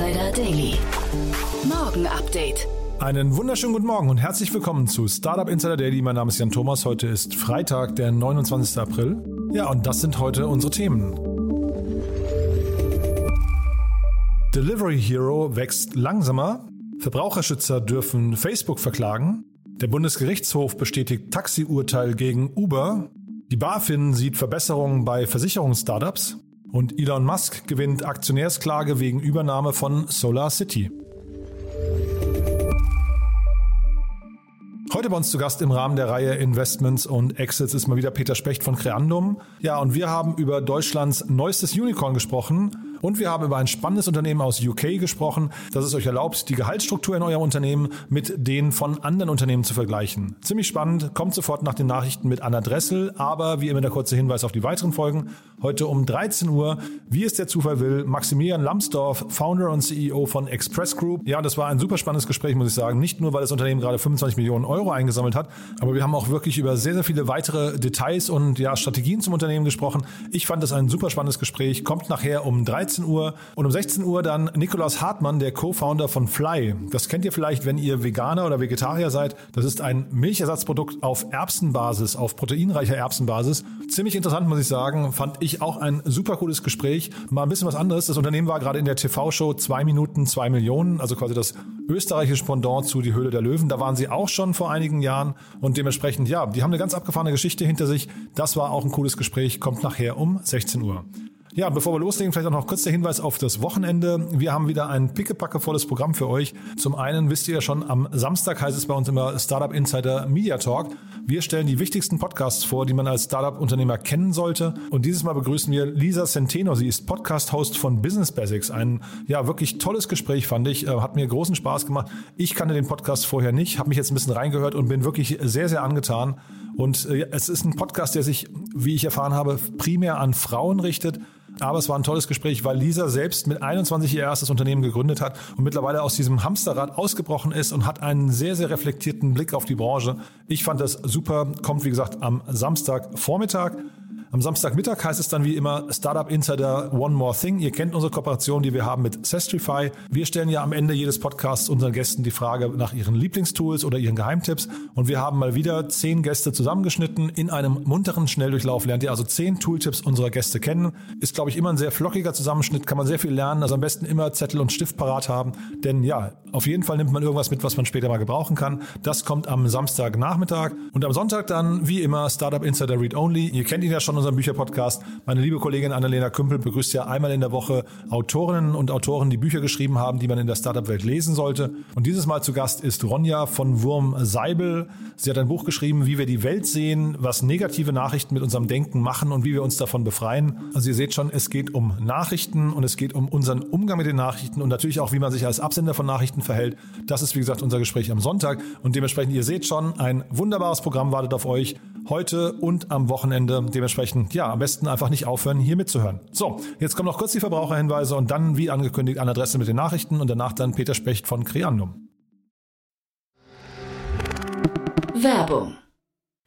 Insider Daily. Morgen Update. Einen wunderschönen guten Morgen und herzlich willkommen zu Startup Insider Daily. Mein Name ist Jan Thomas. Heute ist Freitag, der 29. April. Ja, und das sind heute unsere Themen. Delivery Hero wächst langsamer. Verbraucherschützer dürfen Facebook verklagen. Der Bundesgerichtshof bestätigt Taxiurteil gegen Uber. Die BaFin sieht Verbesserungen bei Versicherungsstartups. Und Elon Musk gewinnt Aktionärsklage wegen Übernahme von Solar City. Heute bei uns zu Gast im Rahmen der Reihe Investments und Exits ist mal wieder Peter Specht von Creandum. Ja, und wir haben über Deutschlands neuestes Unicorn gesprochen und wir haben über ein spannendes Unternehmen aus UK gesprochen, das es euch erlaubt, die Gehaltsstruktur in eurem Unternehmen mit denen von anderen Unternehmen zu vergleichen. Ziemlich spannend, kommt sofort nach den Nachrichten mit Anna Dressel, aber wie immer der kurze Hinweis auf die weiteren Folgen. Heute um 13 Uhr, wie es der Zufall will, Maximilian Lambsdorff, Founder und CEO von Express Group. Ja, das war ein super spannendes Gespräch, muss ich sagen. Nicht nur, weil das Unternehmen gerade 25 Millionen Euro eingesammelt hat, aber wir haben auch wirklich über sehr, sehr viele weitere Details und ja, Strategien zum Unternehmen gesprochen. Ich fand das ein super spannendes Gespräch. Kommt nachher um 13 Uhr und um 16 Uhr dann Nikolaus Hartmann, der Co-Founder von Fly. Das kennt ihr vielleicht, wenn ihr Veganer oder Vegetarier seid. Das ist ein Milchersatzprodukt auf Erbsenbasis, auf proteinreicher Erbsenbasis. Ziemlich interessant, muss ich sagen. Fand ich auch ein super cooles Gespräch. Mal ein bisschen was anderes. Das Unternehmen war gerade in der TV-Show zwei Minuten, zwei Millionen, also quasi das österreichische Pendant zu Die Höhle der Löwen. Da waren sie auch schon vor einigen Jahren und dementsprechend, ja, die haben eine ganz abgefahrene Geschichte hinter sich. Das war auch ein cooles Gespräch, kommt nachher um 16 Uhr. Ja, bevor wir loslegen, vielleicht auch noch kurz der Hinweis auf das Wochenende. Wir haben wieder ein pickepackevolles Programm für euch. Zum einen wisst ihr ja schon, am Samstag heißt es bei uns immer Startup Insider Media Talk. Wir stellen die wichtigsten Podcasts vor, die man als Startup-Unternehmer kennen sollte. Und dieses Mal begrüßen wir Lisa Centeno. Sie ist Podcast-Host von Business Basics. Ein ja wirklich tolles Gespräch, fand ich. Äh, hat mir großen Spaß gemacht. Ich kannte den Podcast vorher nicht, habe mich jetzt ein bisschen reingehört und bin wirklich sehr, sehr angetan. Und äh, es ist ein Podcast, der sich, wie ich erfahren habe, primär an Frauen richtet. Aber es war ein tolles Gespräch, weil Lisa selbst mit 21 ihr erstes Unternehmen gegründet hat und mittlerweile aus diesem Hamsterrad ausgebrochen ist und hat einen sehr, sehr reflektierten Blick auf die Branche. Ich fand das super. Kommt, wie gesagt, am Samstagvormittag. Am Samstagmittag heißt es dann wie immer Startup Insider One More Thing. Ihr kennt unsere Kooperation, die wir haben mit Sestrify. Wir stellen ja am Ende jedes Podcasts unseren Gästen die Frage nach ihren Lieblingstools oder ihren Geheimtipps. Und wir haben mal wieder zehn Gäste zusammengeschnitten in einem munteren Schnelldurchlauf. Lernt ihr also zehn Tooltips unserer Gäste kennen. Ist, glaube ich, immer ein sehr flockiger Zusammenschnitt, kann man sehr viel lernen. Also am besten immer Zettel und Stift parat haben. Denn ja, auf jeden Fall nimmt man irgendwas mit, was man später mal gebrauchen kann. Das kommt am Samstagnachmittag. Und am Sonntag dann, wie immer, Startup Insider Read Only. Ihr kennt ihn ja schon unserem Bücherpodcast. Meine liebe Kollegin Annalena Kümpel begrüßt ja einmal in der Woche Autorinnen und Autoren, die Bücher geschrieben haben, die man in der Startup-Welt lesen sollte. Und dieses Mal zu Gast ist Ronja von Wurm Seibel. Sie hat ein Buch geschrieben, wie wir die Welt sehen, was negative Nachrichten mit unserem Denken machen und wie wir uns davon befreien. Also ihr seht schon, es geht um Nachrichten und es geht um unseren Umgang mit den Nachrichten und natürlich auch, wie man sich als Absender von Nachrichten verhält. Das ist, wie gesagt, unser Gespräch am Sonntag. Und dementsprechend, ihr seht schon, ein wunderbares Programm wartet auf euch heute und am Wochenende. Dementsprechend, ja, am besten einfach nicht aufhören, hier mitzuhören. So, jetzt kommen noch kurz die Verbraucherhinweise und dann, wie angekündigt, eine Adresse mit den Nachrichten und danach dann Peter Specht von Creandum. Werbung.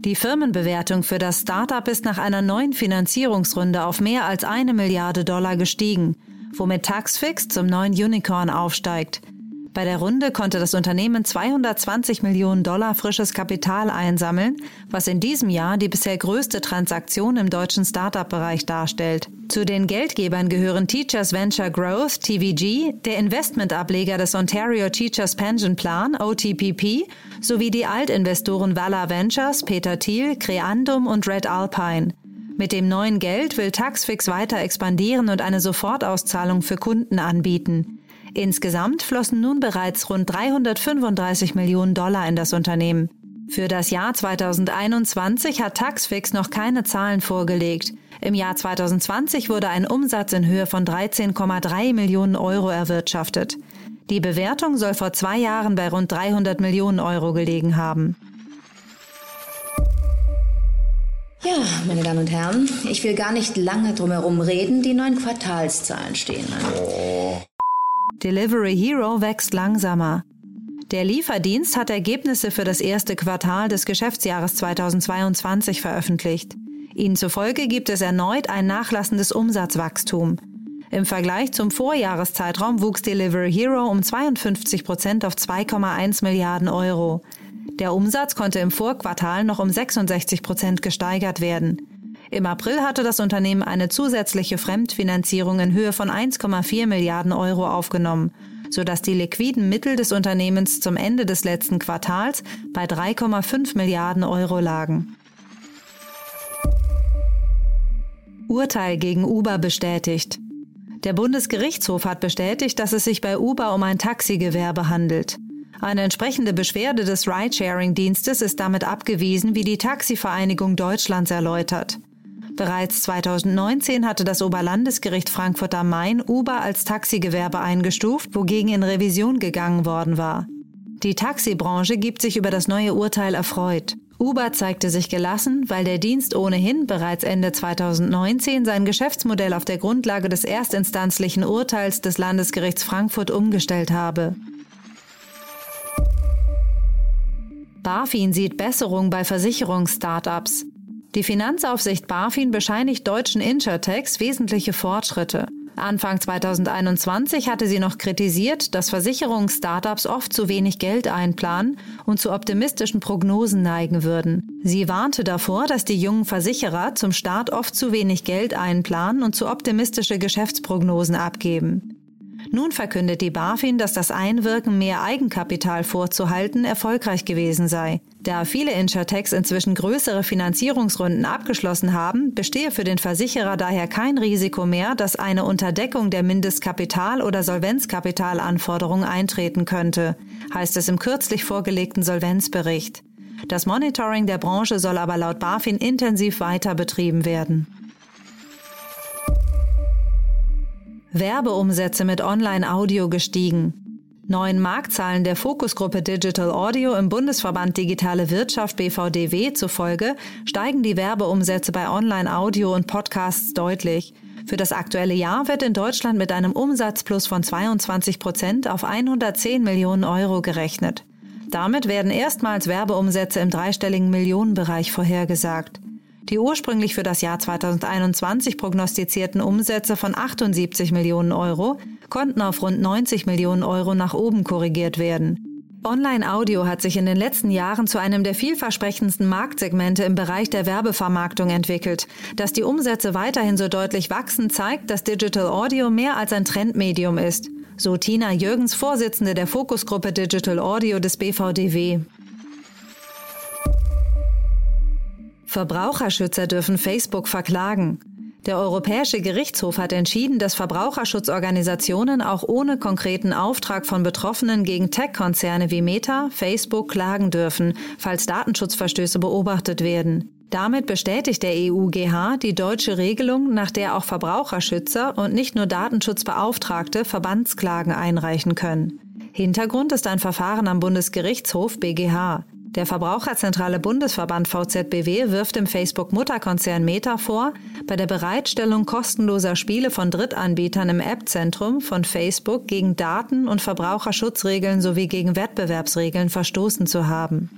Die Firmenbewertung für das Startup ist nach einer neuen Finanzierungsrunde auf mehr als eine Milliarde Dollar gestiegen, womit Taxfix zum neuen Unicorn aufsteigt. Bei der Runde konnte das Unternehmen 220 Millionen Dollar frisches Kapital einsammeln, was in diesem Jahr die bisher größte Transaktion im deutschen Startup-Bereich darstellt. Zu den Geldgebern gehören Teachers Venture Growth, TVG, der Investmentableger des Ontario Teachers Pension Plan, OTPP, sowie die Altinvestoren Vala Ventures, Peter Thiel, Creandum und Red Alpine. Mit dem neuen Geld will Taxfix weiter expandieren und eine Sofortauszahlung für Kunden anbieten. Insgesamt flossen nun bereits rund 335 Millionen Dollar in das Unternehmen. Für das Jahr 2021 hat Taxfix noch keine Zahlen vorgelegt. Im Jahr 2020 wurde ein Umsatz in Höhe von 13,3 Millionen Euro erwirtschaftet. Die Bewertung soll vor zwei Jahren bei rund 300 Millionen Euro gelegen haben. Ja, meine Damen und Herren, ich will gar nicht lange drumherum reden. Die neuen Quartalszahlen stehen an. Delivery Hero wächst langsamer. Der Lieferdienst hat Ergebnisse für das erste Quartal des Geschäftsjahres 2022 veröffentlicht. Ihnen zufolge gibt es erneut ein nachlassendes Umsatzwachstum. Im Vergleich zum Vorjahreszeitraum wuchs Delivery Hero um 52 Prozent auf 2,1 Milliarden Euro. Der Umsatz konnte im Vorquartal noch um 66 Prozent gesteigert werden. Im April hatte das Unternehmen eine zusätzliche Fremdfinanzierung in Höhe von 1,4 Milliarden Euro aufgenommen, sodass die liquiden Mittel des Unternehmens zum Ende des letzten Quartals bei 3,5 Milliarden Euro lagen. Urteil gegen Uber bestätigt. Der Bundesgerichtshof hat bestätigt, dass es sich bei Uber um ein Taxigewerbe handelt. Eine entsprechende Beschwerde des Ridesharing-Dienstes ist damit abgewiesen, wie die Taxivereinigung Deutschlands erläutert. Bereits 2019 hatte das Oberlandesgericht Frankfurt am Main Uber als Taxigewerbe eingestuft, wogegen in Revision gegangen worden war. Die Taxibranche gibt sich über das neue Urteil erfreut. Uber zeigte sich gelassen, weil der Dienst ohnehin bereits Ende 2019 sein Geschäftsmodell auf der Grundlage des erstinstanzlichen Urteils des Landesgerichts Frankfurt umgestellt habe. BaFin sieht Besserung bei Versicherungsstartups. Die Finanzaufsicht BaFin bescheinigt deutschen Insurtechs wesentliche Fortschritte. Anfang 2021 hatte sie noch kritisiert, dass Versicherungsstartups oft zu wenig Geld einplanen und zu optimistischen Prognosen neigen würden. Sie warnte davor, dass die jungen Versicherer zum Start oft zu wenig Geld einplanen und zu optimistische Geschäftsprognosen abgeben. Nun verkündet die BaFin, dass das Einwirken mehr Eigenkapital vorzuhalten erfolgreich gewesen sei. Da viele Insurtechs inzwischen größere Finanzierungsrunden abgeschlossen haben, bestehe für den Versicherer daher kein Risiko mehr, dass eine Unterdeckung der Mindestkapital- oder Solvenzkapitalanforderungen eintreten könnte, heißt es im kürzlich vorgelegten Solvenzbericht. Das Monitoring der Branche soll aber laut BaFin intensiv weiter betrieben werden. Werbeumsätze mit Online-Audio gestiegen. Neuen Marktzahlen der Fokusgruppe Digital Audio im Bundesverband Digitale Wirtschaft BVDW zufolge steigen die Werbeumsätze bei Online-Audio und Podcasts deutlich. Für das aktuelle Jahr wird in Deutschland mit einem Umsatzplus von 22 Prozent auf 110 Millionen Euro gerechnet. Damit werden erstmals Werbeumsätze im dreistelligen Millionenbereich vorhergesagt. Die ursprünglich für das Jahr 2021 prognostizierten Umsätze von 78 Millionen Euro konnten auf rund 90 Millionen Euro nach oben korrigiert werden. Online-Audio hat sich in den letzten Jahren zu einem der vielversprechendsten Marktsegmente im Bereich der Werbevermarktung entwickelt. Dass die Umsätze weiterhin so deutlich wachsen, zeigt, dass Digital Audio mehr als ein Trendmedium ist. So Tina Jürgens, Vorsitzende der Fokusgruppe Digital Audio des BVDW. Verbraucherschützer dürfen Facebook verklagen. Der Europäische Gerichtshof hat entschieden, dass Verbraucherschutzorganisationen auch ohne konkreten Auftrag von Betroffenen gegen Tech-Konzerne wie Meta, Facebook klagen dürfen, falls Datenschutzverstöße beobachtet werden. Damit bestätigt der EUGH die deutsche Regelung, nach der auch Verbraucherschützer und nicht nur Datenschutzbeauftragte Verbandsklagen einreichen können. Hintergrund ist ein Verfahren am Bundesgerichtshof BGH. Der Verbraucherzentrale Bundesverband VZBW wirft dem Facebook-Mutterkonzern Meta vor, bei der Bereitstellung kostenloser Spiele von Drittanbietern im App-Zentrum von Facebook gegen Daten- und Verbraucherschutzregeln sowie gegen Wettbewerbsregeln verstoßen zu haben.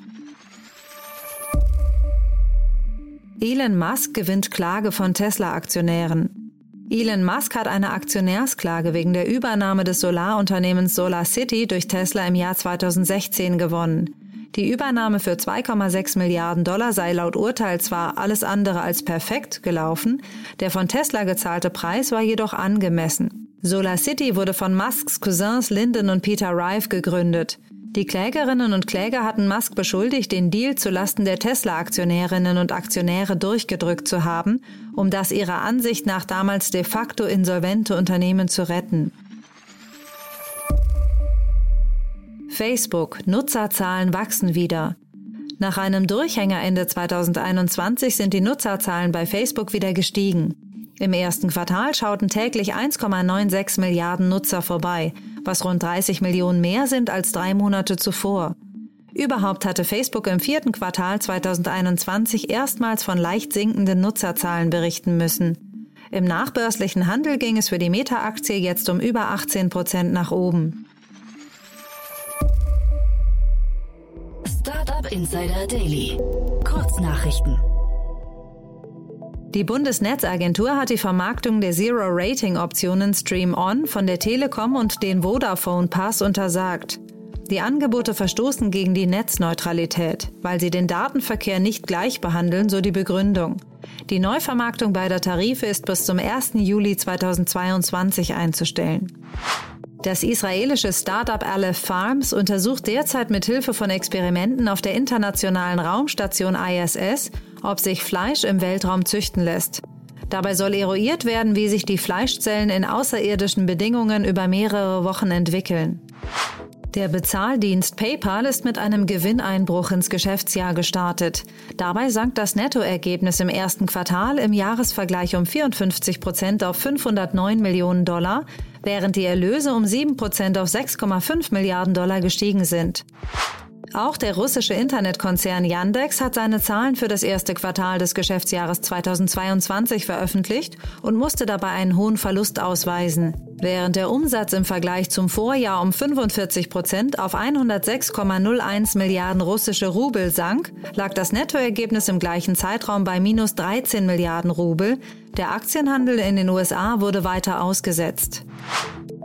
Elon Musk gewinnt Klage von Tesla-Aktionären. Elon Musk hat eine Aktionärsklage wegen der Übernahme des Solarunternehmens Solar City durch Tesla im Jahr 2016 gewonnen. Die Übernahme für 2,6 Milliarden Dollar sei laut Urteil zwar alles andere als perfekt gelaufen, der von Tesla gezahlte Preis war jedoch angemessen. Solar City wurde von Musks Cousins Lyndon und Peter Rive gegründet. Die Klägerinnen und Kläger hatten Musk beschuldigt, den Deal zulasten der Tesla-Aktionärinnen und Aktionäre durchgedrückt zu haben, um das ihrer Ansicht nach damals de facto insolvente Unternehmen zu retten. Facebook, Nutzerzahlen wachsen wieder. Nach einem Durchhänger Ende 2021 sind die Nutzerzahlen bei Facebook wieder gestiegen. Im ersten Quartal schauten täglich 1,96 Milliarden Nutzer vorbei, was rund 30 Millionen mehr sind als drei Monate zuvor. Überhaupt hatte Facebook im vierten Quartal 2021 erstmals von leicht sinkenden Nutzerzahlen berichten müssen. Im nachbörslichen Handel ging es für die Meta-Aktie jetzt um über 18 Prozent nach oben. Startup Insider Daily. Kurznachrichten. Die Bundesnetzagentur hat die Vermarktung der Zero-Rating-Optionen Stream On von der Telekom und den Vodafone Pass untersagt. Die Angebote verstoßen gegen die Netzneutralität, weil sie den Datenverkehr nicht gleich behandeln, so die Begründung. Die Neuvermarktung beider Tarife ist bis zum 1. Juli 2022 einzustellen. Das israelische Startup Aleph Farms untersucht derzeit mit Hilfe von Experimenten auf der internationalen Raumstation ISS, ob sich Fleisch im Weltraum züchten lässt. Dabei soll eruiert werden, wie sich die Fleischzellen in außerirdischen Bedingungen über mehrere Wochen entwickeln. Der Bezahldienst PayPal ist mit einem Gewinneinbruch ins Geschäftsjahr gestartet. Dabei sank das Nettoergebnis im ersten Quartal im Jahresvergleich um 54 Prozent auf 509 Millionen Dollar, während die Erlöse um 7 Prozent auf 6,5 Milliarden Dollar gestiegen sind. Auch der russische Internetkonzern Yandex hat seine Zahlen für das erste Quartal des Geschäftsjahres 2022 veröffentlicht und musste dabei einen hohen Verlust ausweisen. Während der Umsatz im Vergleich zum Vorjahr um 45 Prozent auf 106,01 Milliarden russische Rubel sank, lag das Nettoergebnis im gleichen Zeitraum bei minus 13 Milliarden Rubel. Der Aktienhandel in den USA wurde weiter ausgesetzt.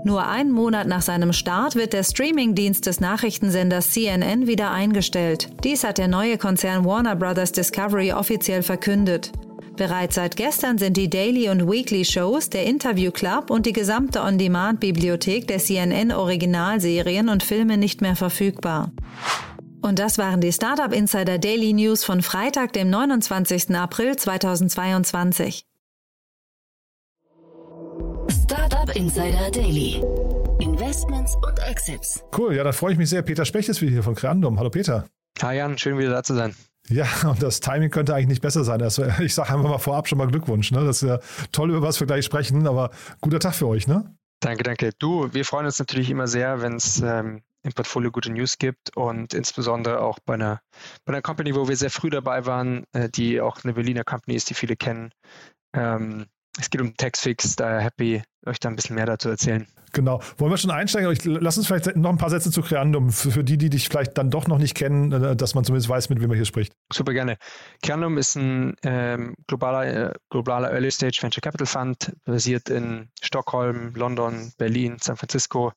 Nur einen Monat nach seinem Start wird der Streamingdienst des Nachrichtensenders CNN wieder eingestellt. Dies hat der neue Konzern Warner Bros. Discovery offiziell verkündet. Bereits seit gestern sind die Daily und Weekly Shows, der Interview Club und die gesamte On-Demand-Bibliothek der CNN Originalserien und Filme nicht mehr verfügbar. Und das waren die Startup Insider Daily News von Freitag, dem 29. April 2022. Startup Insider Daily. Investments und Exits. Cool, ja, da freue ich mich sehr. Peter Specht ist wieder hier von Creandum. Hallo Peter. Hi Jan, schön wieder da zu sein. Ja, und das Timing könnte eigentlich nicht besser sein. Also ich sage einfach mal vorab schon mal Glückwunsch. Ne? Das ist ja toll, über was wir gleich sprechen, aber guter Tag für euch, ne? Danke, danke. Du, wir freuen uns natürlich immer sehr, wenn es ähm, im Portfolio gute News gibt und insbesondere auch bei einer, bei einer Company, wo wir sehr früh dabei waren, äh, die auch eine Berliner Company ist, die viele kennen. Ähm, es geht um Taxfix, daher happy, euch da ein bisschen mehr dazu erzählen. Genau. Wollen wir schon einsteigen? Ich, lass uns vielleicht noch ein paar Sätze zu Creandum, für, für, die, die dich vielleicht dann doch noch nicht kennen, äh, dass man zumindest weiß, mit wem man hier spricht. Super gerne. Creandum ist ein ähm, globaler, äh, globaler Early Stage Venture Capital Fund, basiert in Stockholm, London, Berlin, San Francisco.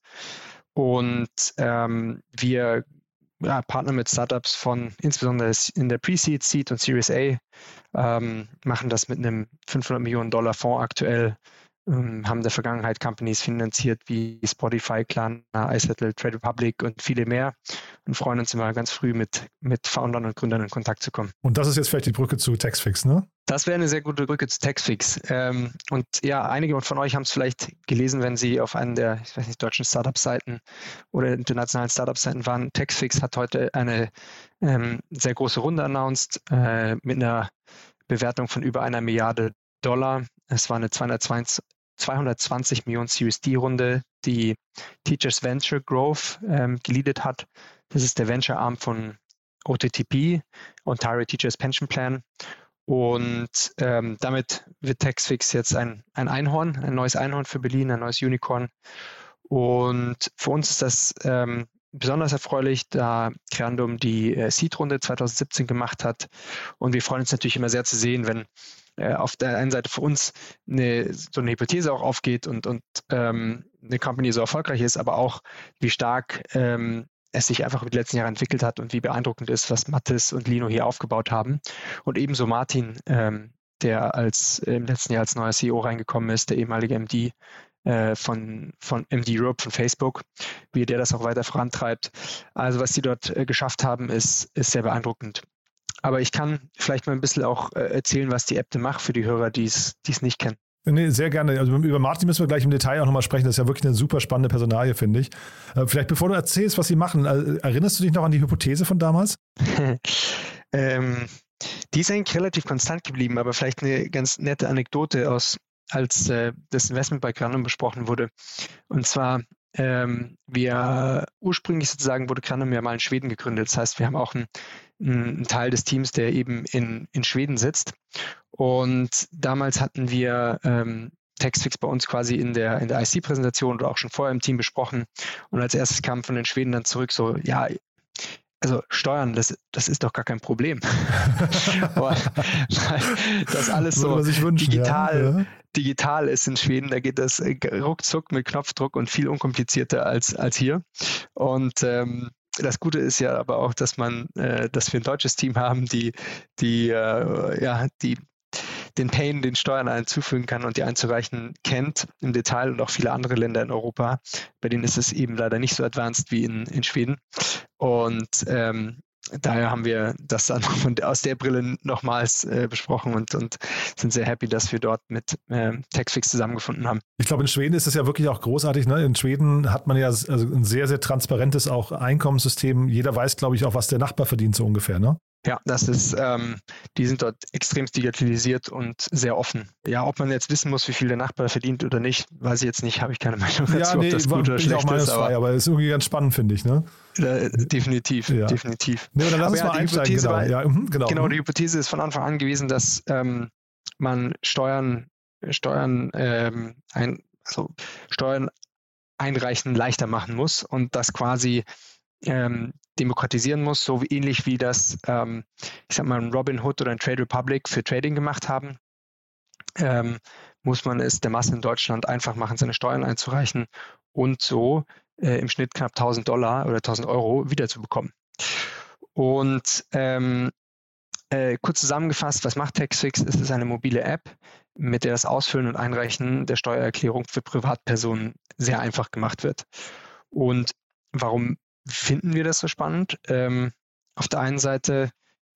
Und ähm, wir ja, partnern mit Startups von insbesondere in der Pre-Seed, Seed und Series A, ähm, machen das mit einem 500 Millionen Dollar Fonds aktuell ähm, haben in der Vergangenheit Companies finanziert wie Spotify, Klarna, iSettle, Trade Republic und viele mehr und freuen uns immer ganz früh mit, mit Foundern und Gründern in Kontakt zu kommen. Und das ist jetzt vielleicht die Brücke zu Taxfix, ne? Das wäre eine sehr gute Brücke zu Taxfix. Ähm, und ja, einige von euch haben es vielleicht gelesen, wenn sie auf einen der, ich weiß nicht, deutschen Startup-Seiten oder internationalen Startup-Seiten waren. Taxfix hat heute eine ähm, sehr große Runde announced äh, mit einer Bewertung von über einer Milliarde Dollar. Es war eine 220, 220 Millionen Series D-Runde, die Teachers Venture Growth ähm, geleadet hat. Das ist der Venture-Arm von OTTP, Ontario Teachers Pension Plan. Und ähm, damit wird Taxfix jetzt ein, ein Einhorn, ein neues Einhorn für Berlin, ein neues Unicorn. Und für uns ist das ähm, besonders erfreulich, da Creandum die äh, Seed-Runde 2017 gemacht hat. Und wir freuen uns natürlich immer sehr zu sehen, wenn äh, auf der einen Seite für uns eine, so eine Hypothese auch aufgeht und, und ähm, eine Company so erfolgreich ist, aber auch wie stark ähm, es sich einfach über die letzten Jahre entwickelt hat und wie beeindruckend ist, was Mathis und Lino hier aufgebaut haben. Und ebenso Martin, ähm, der als im letzten Jahr als neuer CEO reingekommen ist, der ehemalige MD äh, von, von MD Europe von Facebook, wie der das auch weiter vorantreibt. Also was sie dort äh, geschafft haben, ist, ist sehr beeindruckend. Aber ich kann vielleicht mal ein bisschen auch äh, erzählen, was die App denn macht für die Hörer, die es nicht kennen. Nee, sehr gerne. Also über Martin müssen wir gleich im Detail auch nochmal sprechen. Das ist ja wirklich eine super spannende Personalie, finde ich. Äh, vielleicht bevor du erzählst, was sie machen, äh, erinnerst du dich noch an die Hypothese von damals? ähm, die ist eigentlich relativ konstant geblieben, aber vielleicht eine ganz nette Anekdote aus, als äh, das Investment bei Granum besprochen wurde. Und zwar, ähm, wir ursprünglich sozusagen wurde Granum ja mal in Schweden gegründet. Das heißt, wir haben auch einen, einen Teil des Teams, der eben in, in Schweden sitzt. Und damals hatten wir ähm, Textfix bei uns quasi in der, in der IC-Präsentation oder auch schon vorher im Team besprochen. Und als erstes kam von den Schweden dann zurück so, ja, also Steuern, das, das ist doch gar kein Problem. das alles so wünschen, digital, ja. digital ist in Schweden, da geht das ruckzuck mit Knopfdruck und viel unkomplizierter als, als hier. Und ähm, das Gute ist ja aber auch, dass man, äh, dass wir ein deutsches Team haben, die, die, äh, ja, die den Pain, den Steuern einzufügen kann und die einzureichen kennt im Detail und auch viele andere Länder in Europa. Bei denen ist es eben leider nicht so advanced wie in, in Schweden. Und ähm, daher haben wir das dann aus der Brille nochmals äh, besprochen und, und sind sehr happy, dass wir dort mit äh, Taxfix zusammengefunden haben. Ich glaube, in Schweden ist es ja wirklich auch großartig. Ne? In Schweden hat man ja also ein sehr, sehr transparentes auch Einkommenssystem. Jeder weiß, glaube ich, auch, was der Nachbar verdient, so ungefähr. Ne? Ja, das ist, ähm, die sind dort extrem digitalisiert und sehr offen. Ja, ob man jetzt wissen muss, wie viel der Nachbar verdient oder nicht, weiß ich jetzt nicht, habe ich keine Meinung dazu, ja, nee, ob das gut oder schlecht ist. Aber, aber ist irgendwie ganz spannend, finde ich, ne? Äh, definitiv, ja. definitiv. Nee, dann lass uns ja, mal einsteigen, genau. War, ja, mhm, genau. Genau, die Hypothese ist von Anfang an gewesen, dass ähm, man Steuern, Steuern, ähm, ein, also Steuern einreichen leichter machen muss und dass quasi ähm, demokratisieren muss, so wie, ähnlich wie das, ähm, ich sag mal, ein Robinhood oder ein Trade Republic für Trading gemacht haben, ähm, muss man es der Masse in Deutschland einfach machen, seine Steuern einzureichen und so äh, im Schnitt knapp 1000 Dollar oder 1000 Euro wiederzubekommen. Und ähm, äh, kurz zusammengefasst, was macht TaxFix? Es ist eine mobile App, mit der das Ausfüllen und Einreichen der Steuererklärung für Privatpersonen sehr einfach gemacht wird. Und warum finden wir das so spannend. Ähm, auf der einen Seite,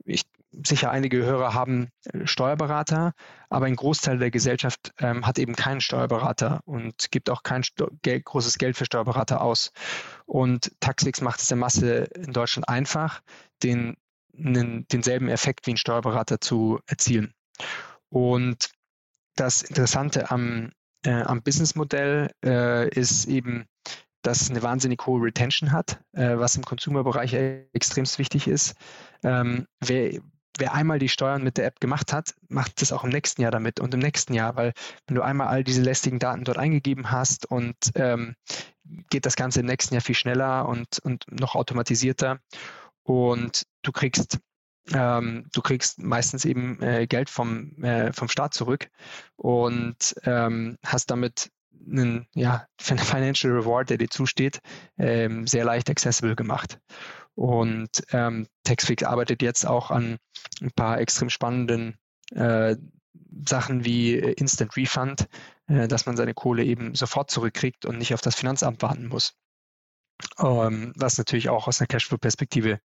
ich, sicher einige Hörer haben äh, Steuerberater, aber ein Großteil der Gesellschaft ähm, hat eben keinen Steuerberater und gibt auch kein Sto Geld, großes Geld für Steuerberater aus. Und Taxix macht es der Masse in Deutschland einfach, den, den, denselben Effekt wie ein Steuerberater zu erzielen. Und das Interessante am, äh, am Businessmodell äh, ist eben, dass es eine wahnsinnig hohe Retention hat, äh, was im Consumer-Bereich extremst wichtig ist. Ähm, wer, wer einmal die Steuern mit der App gemacht hat, macht das auch im nächsten Jahr damit und im nächsten Jahr, weil wenn du einmal all diese lästigen Daten dort eingegeben hast und ähm, geht das Ganze im nächsten Jahr viel schneller und, und noch automatisierter und du kriegst ähm, du kriegst meistens eben äh, Geld vom, äh, vom Staat zurück und ähm, hast damit einen ja, Financial Reward, der dir zusteht, ähm, sehr leicht accessible gemacht. Und ähm, Taxfix arbeitet jetzt auch an ein paar extrem spannenden äh, Sachen wie Instant Refund, äh, dass man seine Kohle eben sofort zurückkriegt und nicht auf das Finanzamt warten muss. Ähm, was natürlich auch aus einer Cashflow-Perspektive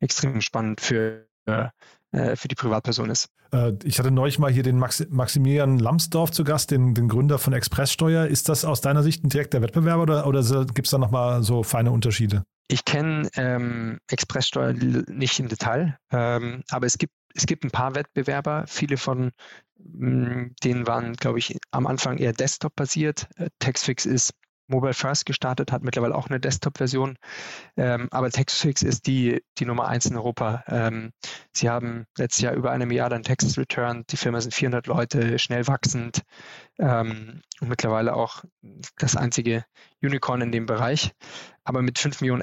extrem spannend für äh, äh, für die Privatperson ist. Äh, ich hatte neulich mal hier den Max Maximilian Lambsdorff zu Gast, den, den Gründer von Expresssteuer. Ist das aus deiner Sicht ein direkter Wettbewerber oder, oder gibt es da nochmal so feine Unterschiede? Ich kenne ähm, Expresssteuer nicht im Detail, ähm, aber es gibt, es gibt ein paar Wettbewerber. Viele von mh, mm, denen waren, glaube ich, am Anfang eher Desktop-basiert. Äh, Taxfix ist Mobile First gestartet, hat mittlerweile auch eine Desktop-Version. Ähm, aber Textfix ist die, die Nummer eins in Europa. Ähm, sie haben letztes Jahr über eine Milliarde an Texas returned. Die Firma sind 400 Leute, schnell wachsend ähm, und mittlerweile auch das einzige Unicorn in dem Bereich. Aber mit 5 Millionen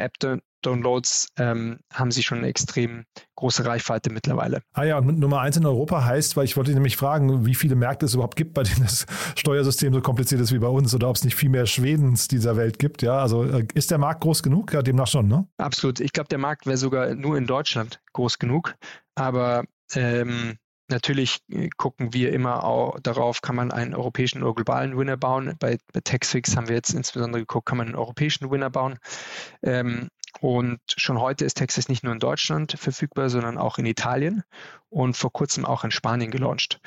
Downloads ähm, haben sie schon eine extrem große Reichweite mittlerweile. Ah ja, und Nummer eins in Europa heißt, weil ich wollte nämlich fragen, wie viele Märkte es überhaupt gibt, bei denen das Steuersystem so kompliziert ist wie bei uns oder ob es nicht viel mehr Schwedens dieser Welt gibt. Ja, also äh, ist der Markt groß genug? Ja, demnach schon, ne? Absolut. Ich glaube, der Markt wäre sogar nur in Deutschland groß genug. Aber ähm, Natürlich äh, gucken wir immer auch darauf, kann man einen europäischen oder globalen Winner bauen. Bei, bei Taxfix haben wir jetzt insbesondere geguckt, kann man einen europäischen Winner bauen. Ähm, und schon heute ist Taxis nicht nur in Deutschland verfügbar, sondern auch in Italien und vor kurzem auch in Spanien gelauncht.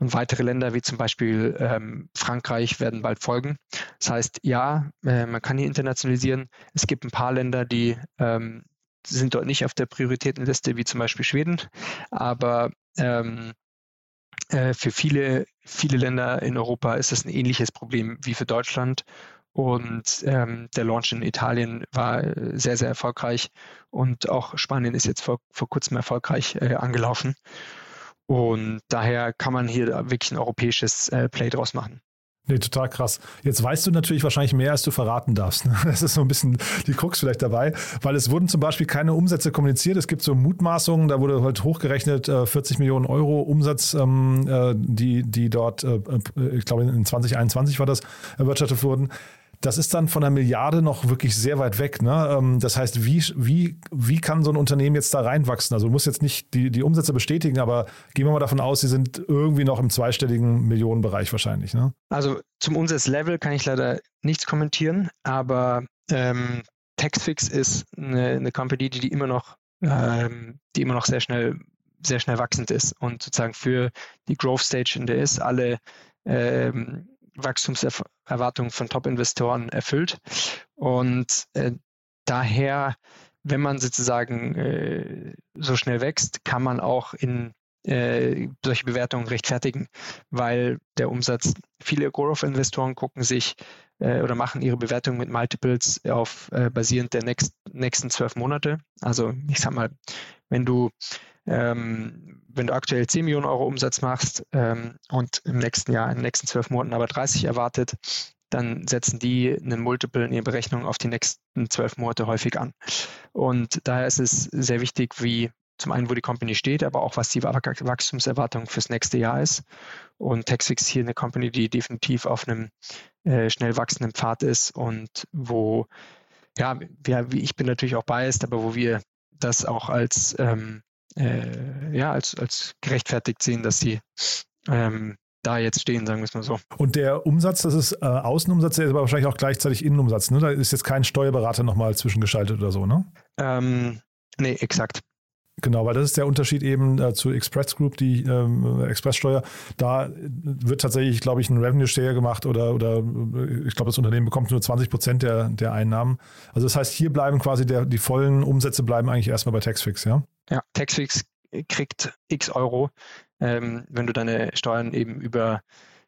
Und weitere Länder wie zum Beispiel ähm, Frankreich werden bald folgen. Das heißt, ja, äh, man kann hier internationalisieren. Es gibt ein paar Länder, die ähm, sind dort nicht auf der Prioritätenliste, wie zum Beispiel Schweden. Aber ähm, äh, für viele, viele Länder in Europa ist das ein ähnliches Problem wie für Deutschland. Und ähm, der Launch in Italien war äh, sehr, sehr erfolgreich. Und auch Spanien ist jetzt vor, vor kurzem erfolgreich äh, angelaufen. Und daher kann man hier wirklich ein europäisches äh, Play draus machen. Nee, total krass. Jetzt weißt du natürlich wahrscheinlich mehr, als du verraten darfst. Ne? Das ist so ein bisschen die Krux vielleicht dabei, weil es wurden zum Beispiel keine Umsätze kommuniziert. Es gibt so Mutmaßungen, da wurde halt hochgerechnet 40 äh, Millionen Euro Umsatz, ähm, äh, die, die dort, ich glaube in 2021 war das, erwirtschaftet wurden das ist dann von einer Milliarde noch wirklich sehr weit weg. Ne? Ähm, das heißt, wie, wie, wie kann so ein Unternehmen jetzt da reinwachsen? Also du musst jetzt nicht die, die Umsätze bestätigen, aber gehen wir mal davon aus, sie sind irgendwie noch im zweistelligen Millionenbereich wahrscheinlich. Ne? Also zum Umsatzlevel kann ich leider nichts kommentieren, aber ähm, Taxfix ist eine, eine Company, die, die immer noch, ähm, die immer noch sehr schnell sehr schnell wachsend ist und sozusagen für die Growth Stage, in der ist, alle ähm, Wachstumserwartungen von Top-Investoren erfüllt. Und äh, daher, wenn man sozusagen äh, so schnell wächst, kann man auch in äh, solche Bewertungen rechtfertigen, weil der Umsatz, viele Growth-Investoren gucken sich äh, oder machen ihre Bewertung mit Multiples auf äh, basierend der next, nächsten zwölf Monate. Also ich sag mal, wenn du ähm, wenn du aktuell 10 Millionen Euro Umsatz machst ähm, und im nächsten Jahr, in den nächsten zwölf Monaten aber 30 erwartet, dann setzen die einen Multiple in ihre Berechnung auf die nächsten zwölf Monate häufig an. Und daher ist es sehr wichtig, wie zum einen, wo die Company steht, aber auch was die Wachstumserwartung fürs nächste Jahr ist. Und Texfix hier eine Company, die definitiv auf einem äh, schnell wachsenden Pfad ist und wo, ja, wir, ich bin natürlich auch biased, aber wo wir das auch als ähm, äh, ja, als, als gerechtfertigt sehen, dass sie ähm, da jetzt stehen, sagen wir es mal so. Und der Umsatz, das ist äh, Außenumsatz, der ist aber wahrscheinlich auch gleichzeitig Innenumsatz. Ne? Da ist jetzt kein Steuerberater nochmal zwischengeschaltet oder so, ne? Ähm, nee, exakt. Genau, weil das ist der Unterschied eben äh, zu Express Group, die ähm, Expresssteuer. Da wird tatsächlich, glaube ich, ein Revenue Share gemacht oder, oder ich glaube, das Unternehmen bekommt nur 20 Prozent der, der Einnahmen. Also das heißt, hier bleiben quasi der, die vollen Umsätze bleiben eigentlich erstmal bei Taxfix, ja? Ja, Taxfix kriegt x Euro, ähm, wenn du deine Steuern eben über,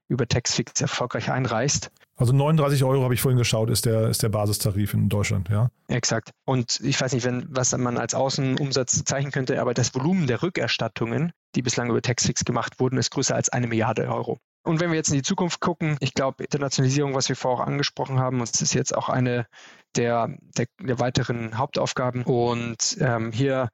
über Taxfix erfolgreich einreichst. Also 39 Euro habe ich vorhin geschaut, ist der, ist der Basistarif in Deutschland, ja? Exakt. Und ich weiß nicht, wenn, was man als Außenumsatz zeichnen könnte, aber das Volumen der Rückerstattungen, die bislang über Taxfix gemacht wurden, ist größer als eine Milliarde Euro. Und wenn wir jetzt in die Zukunft gucken, ich glaube, Internationalisierung, was wir vorher auch angesprochen haben, und das ist jetzt auch eine der, der, der weiteren Hauptaufgaben. Und ähm, hier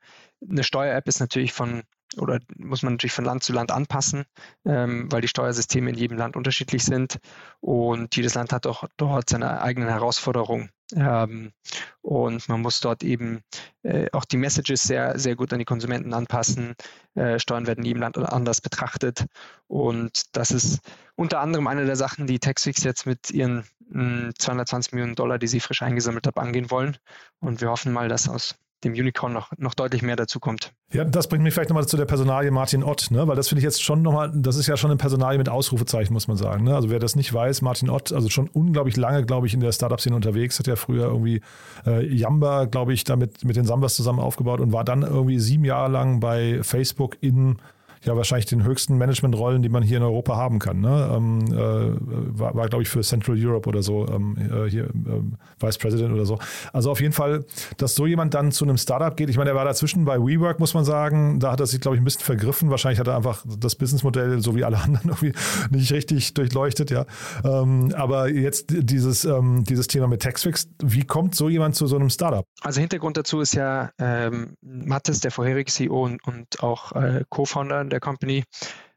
eine Steuer-App ist natürlich von oder muss man natürlich von Land zu Land anpassen, ähm, weil die Steuersysteme in jedem Land unterschiedlich sind und jedes Land hat auch dort seine eigenen Herausforderungen. Ähm, und man muss dort eben äh, auch die Messages sehr, sehr gut an die Konsumenten anpassen. Äh, Steuern werden in jedem Land anders betrachtet. Und das ist unter anderem eine der Sachen, die Taxfix jetzt mit ihren mh, 220 Millionen Dollar, die sie frisch eingesammelt haben, angehen wollen. Und wir hoffen mal, dass aus dem Unicorn noch, noch deutlich mehr dazu kommt. Ja, das bringt mich vielleicht nochmal zu der Personalie Martin Ott, ne? weil das finde ich jetzt schon nochmal, das ist ja schon eine Personalie mit Ausrufezeichen, muss man sagen. Ne? Also wer das nicht weiß, Martin Ott, also schon unglaublich lange, glaube ich, in der Startup-Szene unterwegs, hat ja früher irgendwie äh, Yamba, glaube ich, damit mit den Sambas zusammen aufgebaut und war dann irgendwie sieben Jahre lang bei Facebook in ja wahrscheinlich den höchsten Managementrollen, die man hier in Europa haben kann. Ne? Ähm, äh, war, war glaube ich, für Central Europe oder so, ähm, äh, hier ähm, Vice President oder so. Also auf jeden Fall, dass so jemand dann zu einem Startup geht. Ich meine, er war dazwischen bei WeWork, muss man sagen. Da hat er sich, glaube ich, ein bisschen vergriffen. Wahrscheinlich hat er einfach das Businessmodell, so wie alle anderen, irgendwie nicht richtig durchleuchtet, ja. Ähm, aber jetzt dieses, ähm, dieses Thema mit Taxfix, wie kommt so jemand zu so einem Startup? Also Hintergrund dazu ist ja ähm, Mattes, der vorherige CEO und, und auch äh, Co-Founder der Company,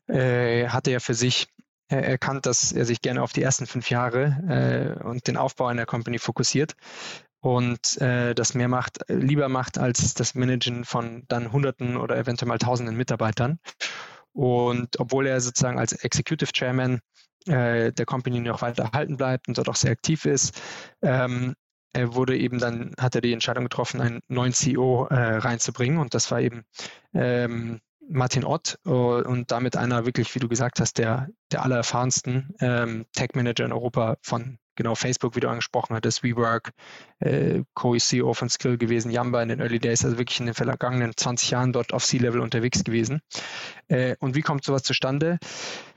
äh, hatte ja für sich äh, erkannt, dass er sich gerne auf die ersten fünf Jahre äh, und den Aufbau einer Company fokussiert und äh, das mehr macht, lieber macht als das Managen von dann Hunderten oder eventuell mal Tausenden Mitarbeitern. Und obwohl er sozusagen als Executive Chairman äh, der Company noch weiter erhalten bleibt und dort auch sehr aktiv ist, ähm, er wurde eben dann, hat er die Entscheidung getroffen, einen neuen CEO äh, reinzubringen und das war eben ähm, Martin Ott uh, und damit einer wirklich, wie du gesagt hast, der, der allererfahrensten ähm, Tech-Manager in Europa von genau Facebook, wie du angesprochen hattest, WeWork, äh, Co-CEO von Skill gewesen, Yamba in den Early Days, also wirklich in den vergangenen 20 Jahren dort auf C-Level unterwegs gewesen. Äh, und wie kommt sowas zustande?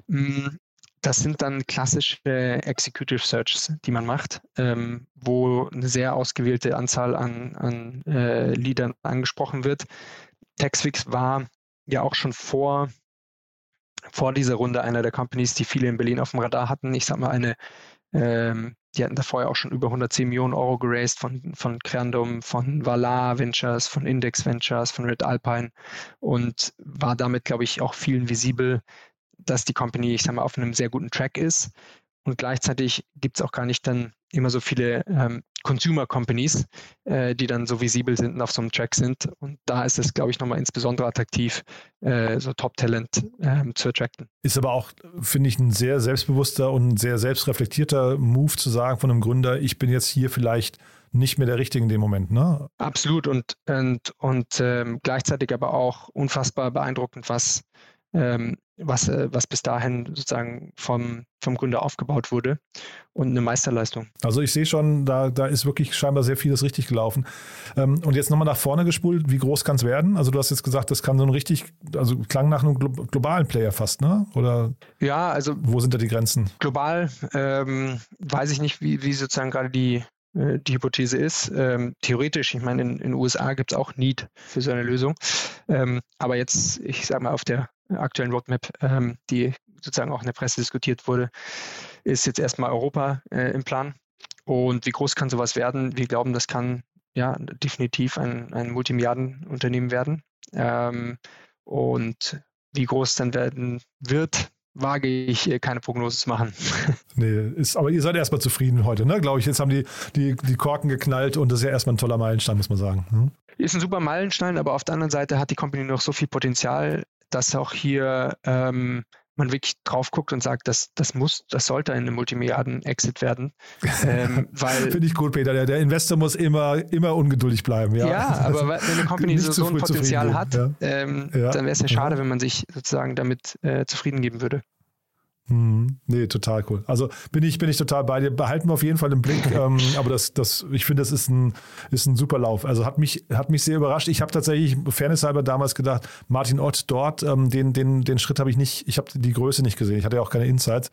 Hm, das sind dann klassische Executive Searches, die man macht, ähm, wo eine sehr ausgewählte Anzahl an, an äh, Leadern angesprochen wird. Taxfix war ja auch schon vor, vor dieser Runde einer der Companies, die viele in Berlin auf dem Radar hatten. Ich sag mal, eine, ähm, die hatten da vorher auch schon über 110 Millionen Euro geraced von, von Crandom, von Valar Ventures, von Index Ventures, von Red Alpine und war damit, glaube ich, auch vielen visibel, dass die Company, ich sag mal, auf einem sehr guten Track ist. Und gleichzeitig gibt es auch gar nicht dann immer so viele ähm, Consumer Companies, äh, die dann so visibel sind und auf so einem Track sind. Und da ist es, glaube ich, nochmal insbesondere attraktiv, äh, so Top-Talent ähm, zu attracten. Ist aber auch, finde ich, ein sehr selbstbewusster und sehr selbstreflektierter Move zu sagen von einem Gründer, ich bin jetzt hier vielleicht nicht mehr der Richtige in dem Moment, ne? Absolut und, und, und ähm, gleichzeitig aber auch unfassbar beeindruckend, was ähm, was, äh, was bis dahin sozusagen vom, vom Gründer aufgebaut wurde und eine Meisterleistung. Also ich sehe schon, da, da ist wirklich scheinbar sehr vieles richtig gelaufen. Ähm, und jetzt nochmal nach vorne gespult, wie groß kann es werden? Also du hast jetzt gesagt, das kann so ein richtig, also klang nach einem globalen Player fast, ne? Oder ja, also wo sind da die Grenzen? Global ähm, weiß ich nicht, wie, wie sozusagen gerade die, äh, die Hypothese ist. Ähm, theoretisch, ich meine, in den USA gibt es auch Need für so eine Lösung. Ähm, aber jetzt, ich sage mal, auf der aktuellen Roadmap, ähm, die sozusagen auch in der Presse diskutiert wurde, ist jetzt erstmal Europa äh, im Plan. Und wie groß kann sowas werden? Wir glauben, das kann ja definitiv ein, ein Multimilliardenunternehmen werden. Ähm, und wie groß dann werden wird, wage ich äh, keine Prognose zu machen. nee, ist, aber ihr seid erstmal zufrieden heute, ne? Glaube ich. Jetzt haben die, die, die Korken geknallt und das ist ja erstmal ein toller Meilenstein, muss man sagen. Hm? Ist ein super Meilenstein, aber auf der anderen Seite hat die Company noch so viel Potenzial, dass auch hier ähm, man wirklich drauf guckt und sagt, das, das muss, das sollte eine Multimilliarden-Exit werden. Ähm, Finde ich gut, Peter. Der, der, Investor muss immer, immer ungeduldig bleiben. Ja, ja aber wenn eine Company so, so ein Potenzial hat, ja. Ähm, ja. dann wäre es ja schade, wenn man sich sozusagen damit äh, zufrieden geben würde. Hm, nee, total cool. Also bin ich, bin ich total bei dir. Behalten wir auf jeden Fall im Blick. ähm, aber das, das, ich finde, das ist ein, ist ein super Lauf. Also hat mich, hat mich sehr überrascht. Ich habe tatsächlich, Fairness halber damals gedacht, Martin Ott dort, ähm, den, den, den Schritt habe ich nicht, ich habe die Größe nicht gesehen. Ich hatte ja auch keine Insights.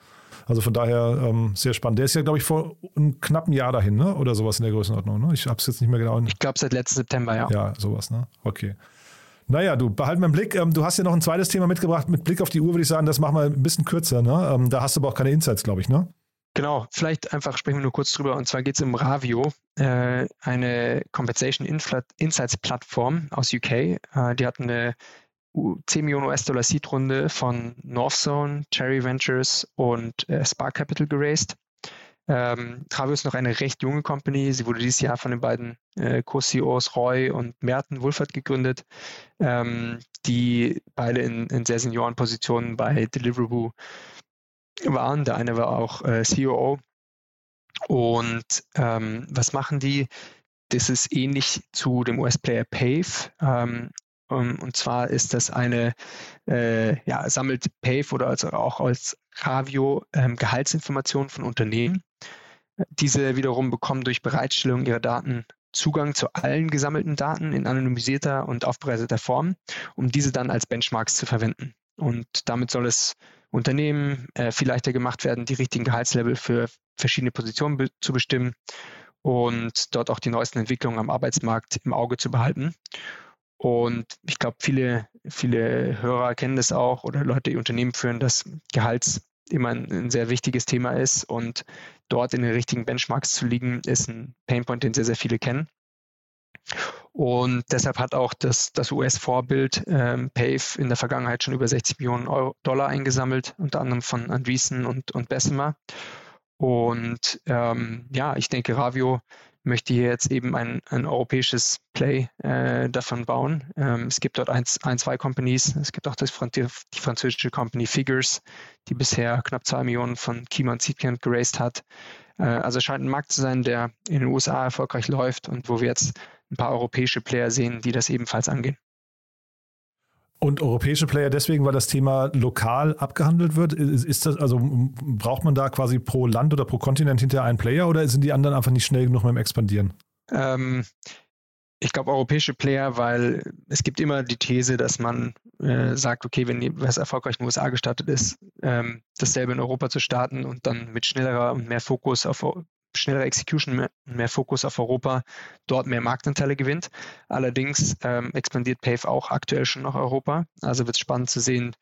Also von daher ähm, sehr spannend. Der ist ja, glaube ich, vor einem knappen Jahr dahin, ne? Oder sowas in der Größenordnung. Ne? Ich habe es jetzt nicht mehr genau. Ich glaube seit letzten September, ja. Ja, sowas, ne? Okay. Naja, du, behalten im Blick. Ähm, du hast ja noch ein zweites Thema mitgebracht. Mit Blick auf die Uhr würde ich sagen, das machen wir ein bisschen kürzer. Ne? Ähm, da hast du aber auch keine Insights, glaube ich, ne? Genau, vielleicht einfach sprechen wir nur kurz drüber. Und zwar geht es um Ravio, äh, eine Compensation Insights Plattform aus UK. Äh, die hat eine 10 Millionen US-Dollar Seed-Runde von Northzone, Cherry Ventures und äh, Spark Capital geraced. Ähm, Travio ist noch eine recht junge Company. Sie wurde dieses Jahr von den beiden äh, Co-CEOs Roy und Merten Wulfert gegründet, ähm, die beide in, in sehr Seniorenpositionen bei Deliveroo waren. Der eine war auch äh, COO. Und ähm, was machen die? Das ist ähnlich zu dem US-Player Pave. Ähm, und zwar ist das eine, äh, ja, sammelt Pave oder also auch als Ravio ähm, Gehaltsinformationen von Unternehmen. Diese wiederum bekommen durch Bereitstellung ihrer Daten Zugang zu allen gesammelten Daten in anonymisierter und aufbereiteter Form, um diese dann als Benchmarks zu verwenden. Und damit soll es Unternehmen äh, viel leichter gemacht werden, die richtigen Gehaltslevel für verschiedene Positionen be zu bestimmen und dort auch die neuesten Entwicklungen am Arbeitsmarkt im Auge zu behalten. Und ich glaube, viele, viele Hörer kennen das auch oder Leute, die Unternehmen führen, dass Gehalts immer ein, ein, sehr wichtiges Thema ist und dort in den richtigen Benchmarks zu liegen, ist ein Painpoint, den sehr, sehr viele kennen. Und deshalb hat auch das, das US-Vorbild ähm, PAVE in der Vergangenheit schon über 60 Millionen Euro, Dollar eingesammelt, unter anderem von Andreessen und, und Bessemer. Und ähm, ja, ich denke, Ravio möchte hier jetzt eben ein, ein europäisches Play äh, davon bauen. Ähm, es gibt dort ein, ein, zwei Companies. Es gibt auch das, die, die französische Company Figures, die bisher knapp zwei Millionen von Kima und Seedcamp geraced hat. Äh, also scheint ein Markt zu sein, der in den USA erfolgreich läuft und wo wir jetzt ein paar europäische Player sehen, die das ebenfalls angehen. Und europäische Player deswegen, weil das Thema lokal abgehandelt wird? Ist das, also braucht man da quasi pro Land oder pro Kontinent hinter einen Player oder sind die anderen einfach nicht schnell genug dem Expandieren? Ähm, ich glaube, europäische Player, weil es gibt immer die These, dass man äh, sagt, okay, wenn was erfolgreich in den USA gestartet ist, ähm, dasselbe in Europa zu starten und dann mit schnellerer und mehr Fokus auf schnellere Execution, mehr, mehr, Fokus auf Europa, dort mehr Marktanteile gewinnt. Allerdings ähm, expandiert Pave auch aktuell schon nach Europa. Also wird es spannend zu sehen,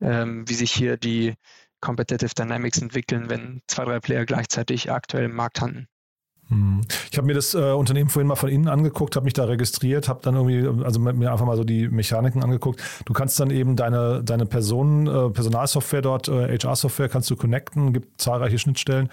ähm, wie sich hier die Competitive Dynamics entwickeln, wenn zwei, drei Player gleichzeitig aktuell im Markt handeln. Hm. Ich habe mir das äh, Unternehmen vorhin mal von innen angeguckt, habe mich da registriert, habe dann irgendwie, also mir einfach mal so die Mechaniken angeguckt. Du kannst dann eben deine, deine Personen, äh, Personalsoftware dort, äh, HR-Software kannst du connecten, gibt zahlreiche Schnittstellen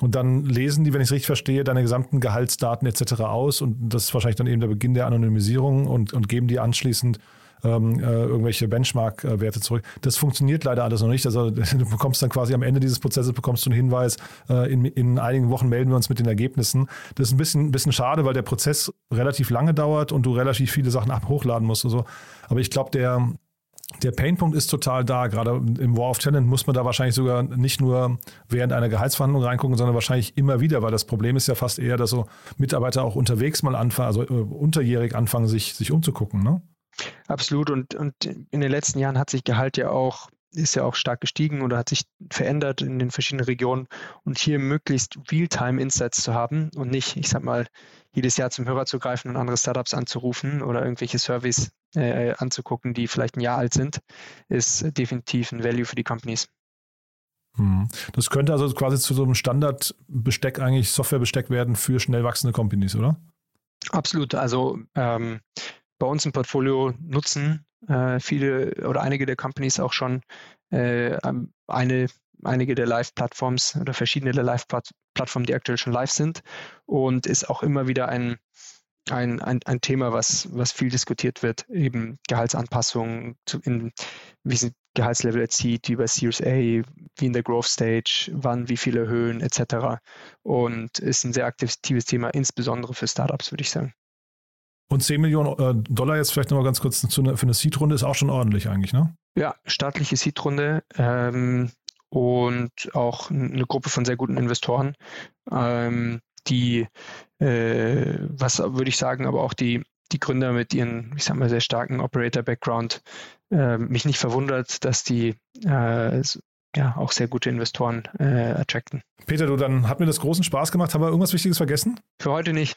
und dann lesen die, wenn ich es richtig verstehe, deine gesamten Gehaltsdaten etc. aus und das ist wahrscheinlich dann eben der Beginn der Anonymisierung und, und geben die anschließend ähm, äh, irgendwelche Benchmark-Werte zurück. Das funktioniert leider alles noch nicht. Also du bekommst dann quasi am Ende dieses Prozesses bekommst du einen Hinweis, äh, in, in einigen Wochen melden wir uns mit den Ergebnissen. Das ist ein bisschen, bisschen schade, weil der Prozess relativ lange dauert und du relativ viele Sachen ab hochladen musst und so. Aber ich glaube, der, der Painpunkt ist total da. Gerade im War of Talent muss man da wahrscheinlich sogar nicht nur während einer Gehaltsverhandlung reingucken, sondern wahrscheinlich immer wieder, weil das Problem ist ja fast eher, dass so Mitarbeiter auch unterwegs mal anfangen, also äh, unterjährig anfangen, sich, sich umzugucken. Ne? Absolut. Und, und in den letzten Jahren hat sich Gehalt ja auch ist ja auch stark gestiegen oder hat sich verändert in den verschiedenen Regionen und hier möglichst Realtime-Insights zu haben und nicht, ich sag mal, jedes Jahr zum Hörer zu greifen und andere Startups anzurufen oder irgendwelche Surveys äh, anzugucken, die vielleicht ein Jahr alt sind, ist definitiv ein Value für die Companies. Hm. Das könnte also quasi zu so einem Standardbesteck eigentlich Softwarebesteck werden für schnell wachsende Companies, oder? Absolut. Also ähm, bei uns im Portfolio nutzen äh, viele oder einige der Companies auch schon äh, eine, einige der Live-Plattforms oder verschiedene der Live-Plattformen, die aktuell schon live sind und ist auch immer wieder ein, ein, ein, ein Thema, was, was viel diskutiert wird, eben Gehaltsanpassungen, zu, in, wie sind Gehaltslevel erzielt, wie bei Series A, wie in der Growth Stage, wann, wie viele Höhen etc. Und ist ein sehr aktives Thema, insbesondere für Startups, würde ich sagen. Und 10 Millionen äh, Dollar jetzt vielleicht nochmal ganz kurz zu für eine Seed-Runde ist auch schon ordentlich eigentlich, ne? Ja, staatliche Seed-Runde ähm, und auch eine Gruppe von sehr guten Investoren, ähm, die, äh, was würde ich sagen, aber auch die, die Gründer mit ihren, ich sag mal, sehr starken Operator-Background, äh, mich nicht verwundert, dass die äh, ja auch sehr gute Investoren äh, attracten. Peter, du, dann hat mir das großen Spaß gemacht. Haben wir irgendwas Wichtiges vergessen? Für heute nicht.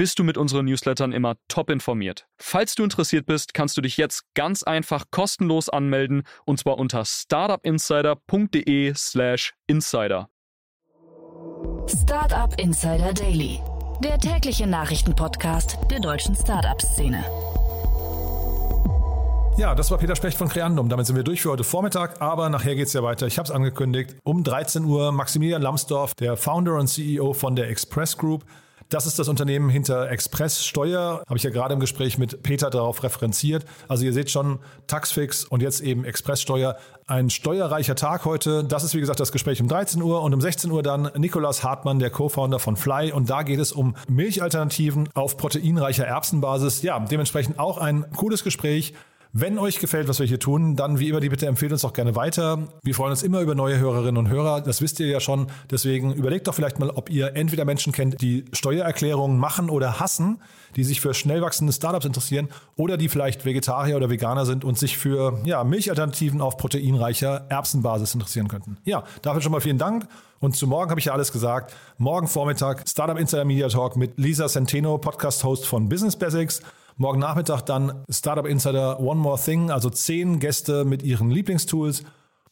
bist du mit unseren Newslettern immer top informiert. Falls du interessiert bist, kannst du dich jetzt ganz einfach kostenlos anmelden und zwar unter startupinsider.de/slash insider. Startup Insider Daily, der tägliche Nachrichtenpodcast der deutschen Startup-Szene. Ja, das war Peter Specht von Creandum. Damit sind wir durch für heute Vormittag, aber nachher geht es ja weiter. Ich habe es angekündigt. Um 13 Uhr Maximilian Lambsdorff, der Founder und CEO von der Express Group Das ist das Unternehmen hinter Express Steuer. Habe ich ja gerade im Gespräch mit Peter darauf referenziert. Also ihr seht schon, Taxfix und jetzt eben Express Steuer. Ein steuerreicher Tag heute. Das ist wie gesagt das Gespräch um 13 Uhr und um 16 Uhr dann Nikolas Hartmann, der Co-Founder von Fly. Und da geht es um Milchalternativen auf proteinreicher Erbsenbasis. Ja, dementsprechend auch ein cooles Gespräch. Wenn euch gefällt, was wir hier tun, dann wie immer die Bitte empfehlt uns doch gerne weiter. Wir freuen uns immer über neue Hörerinnen und Hörer. Das wisst ihr ja schon. Deswegen überlegt doch vielleicht mal, ob ihr entweder Menschen kennt, die Steuererklärungen machen oder hassen, die sich für schnell wachsende Startups interessieren oder die vielleicht Vegetarier oder Veganer sind und sich für ja, Milchalternativen auf proteinreicher Erbsenbasis interessieren könnten. Ja, dafür schon mal vielen Dank. Und zu morgen habe ich ja alles gesagt. Morgen Vormittag Startup Insider Media Talk mit Lisa Centeno, Podcast-Host von Business Basics. Morgen Nachmittag dann Startup Insider One More Thing, also zehn Gäste mit ihren Lieblingstools.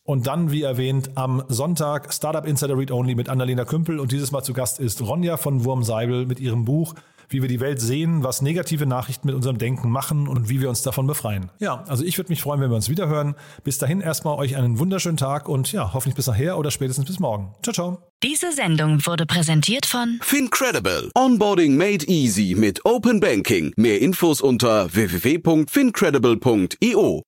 Und dann, wie erwähnt, am Sonntag Startup Insider Read Only mit Annalena Kümpel. Und dieses Mal zu Gast ist Ronja von Wurmseibel mit ihrem Buch wie wir die Welt sehen, was negative Nachrichten mit unserem Denken machen und wie wir uns davon befreien. Ja, also ich würde mich freuen, wenn wir uns wiederhören. Bis dahin erstmal euch einen wunderschönen Tag und ja, hoffentlich bis nachher oder spätestens bis morgen. Ciao, ciao. Diese Sendung wurde präsentiert von Fincredible. Onboarding made easy mit Open Banking. Mehr Infos unter www.fincredible.io.